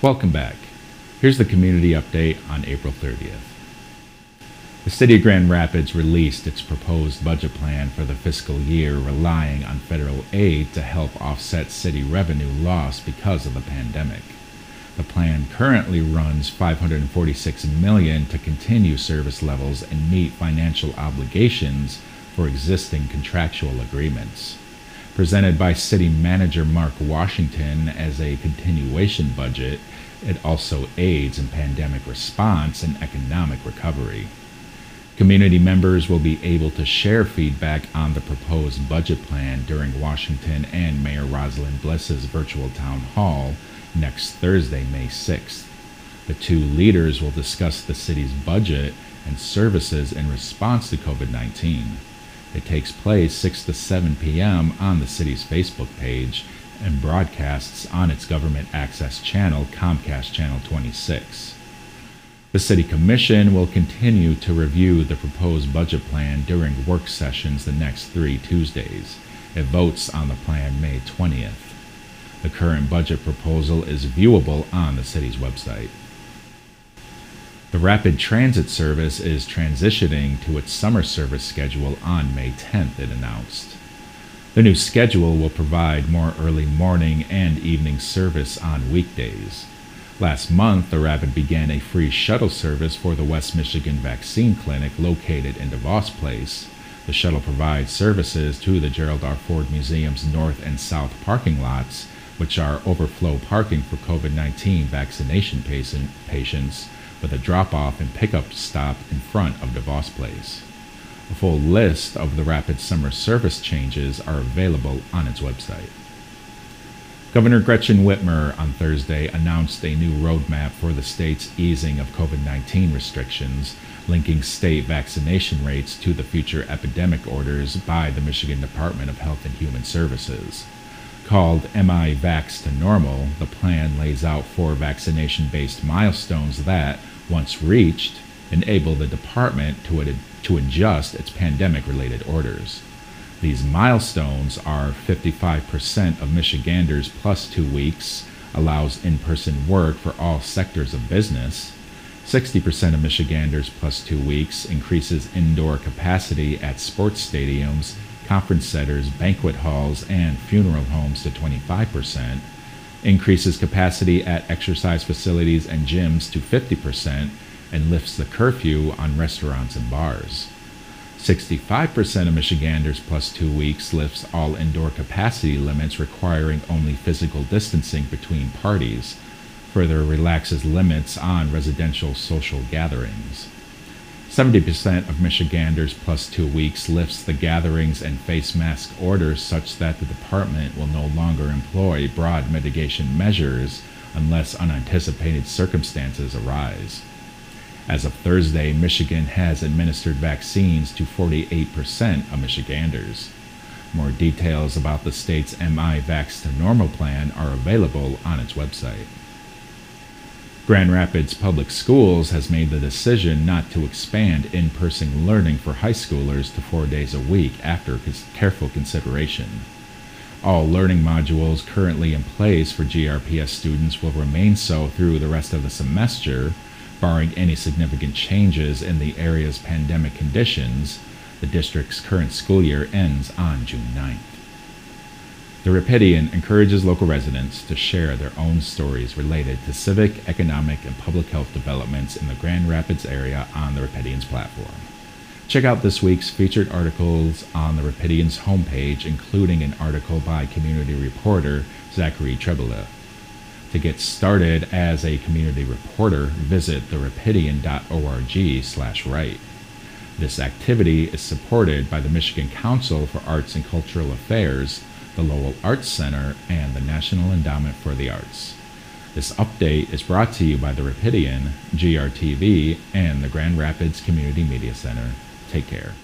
Welcome back. Here's the community update on April 30th. The City of Grand Rapids released its proposed budget plan for the fiscal year, relying on federal aid to help offset city revenue loss because of the pandemic. The plan currently runs 546 million to continue service levels and meet financial obligations for existing contractual agreements presented by City Manager Mark Washington as a continuation budget, it also aids in pandemic response and economic recovery. Community members will be able to share feedback on the proposed budget plan during Washington and Mayor Rosalind Bliss's virtual town hall next Thursday, May 6th. The two leaders will discuss the city's budget and services in response to COVID 19. It takes place 6 to 7 p.m. on the city's Facebook page and broadcasts on its government access channel, Comcast Channel 26. The City Commission will continue to review the proposed budget plan during work sessions the next three Tuesdays. It votes on the plan May 20th. The current budget proposal is viewable on the city's website. The Rapid Transit Service is transitioning to its summer service schedule on May 10th, it announced. The new schedule will provide more early morning and evening service on weekdays. Last month, the Rapid began a free shuttle service for the West Michigan Vaccine Clinic located in DeVos Place. The shuttle provides services to the Gerald R. Ford Museum's north and south parking lots, which are overflow parking for COVID 19 vaccination patient, patients with a drop off and pickup stop in front of DeVos Place. A full list of the Rapid Summer Service changes are available on its website. Governor Gretchen Whitmer on Thursday announced a new roadmap for the state's easing of COVID 19 restrictions, linking state vaccination rates to the future epidemic orders by the Michigan Department of Health and Human Services. Called MI Vacc to Normal, the plan lays out four vaccination based milestones that, once reached, enable the department to, ad- to adjust its pandemic related orders. These milestones are 55% of Michiganders plus two weeks allows in person work for all sectors of business. 60% of Michiganders plus two weeks increases indoor capacity at sports stadiums conference centers, banquet halls, and funeral homes to 25%, increases capacity at exercise facilities and gyms to 50%, and lifts the curfew on restaurants and bars. 65% of Michiganders plus two weeks lifts all indoor capacity limits requiring only physical distancing between parties, further relaxes limits on residential social gatherings. 70% of Michiganders plus two weeks lifts the gatherings and face mask orders such that the department will no longer employ broad mitigation measures unless unanticipated circumstances arise. As of Thursday, Michigan has administered vaccines to 48% of Michiganders. More details about the state's MI Vacc to Normal plan are available on its website. Grand Rapids Public Schools has made the decision not to expand in person learning for high schoolers to four days a week after careful consideration. All learning modules currently in place for GRPS students will remain so through the rest of the semester, barring any significant changes in the area's pandemic conditions. The district's current school year ends on June 9th. The Rapidian encourages local residents to share their own stories related to civic, economic, and public health developments in the Grand Rapids area on the Rapidians platform. Check out this week's featured articles on the Rapidians homepage, including an article by community reporter Zachary Trebula. To get started as a community reporter, visit therapidian.org slash write. This activity is supported by the Michigan Council for Arts and Cultural Affairs the Lowell Arts Center, and the National Endowment for the Arts. This update is brought to you by the Rapidian, GRTV, and the Grand Rapids Community Media Center. Take care.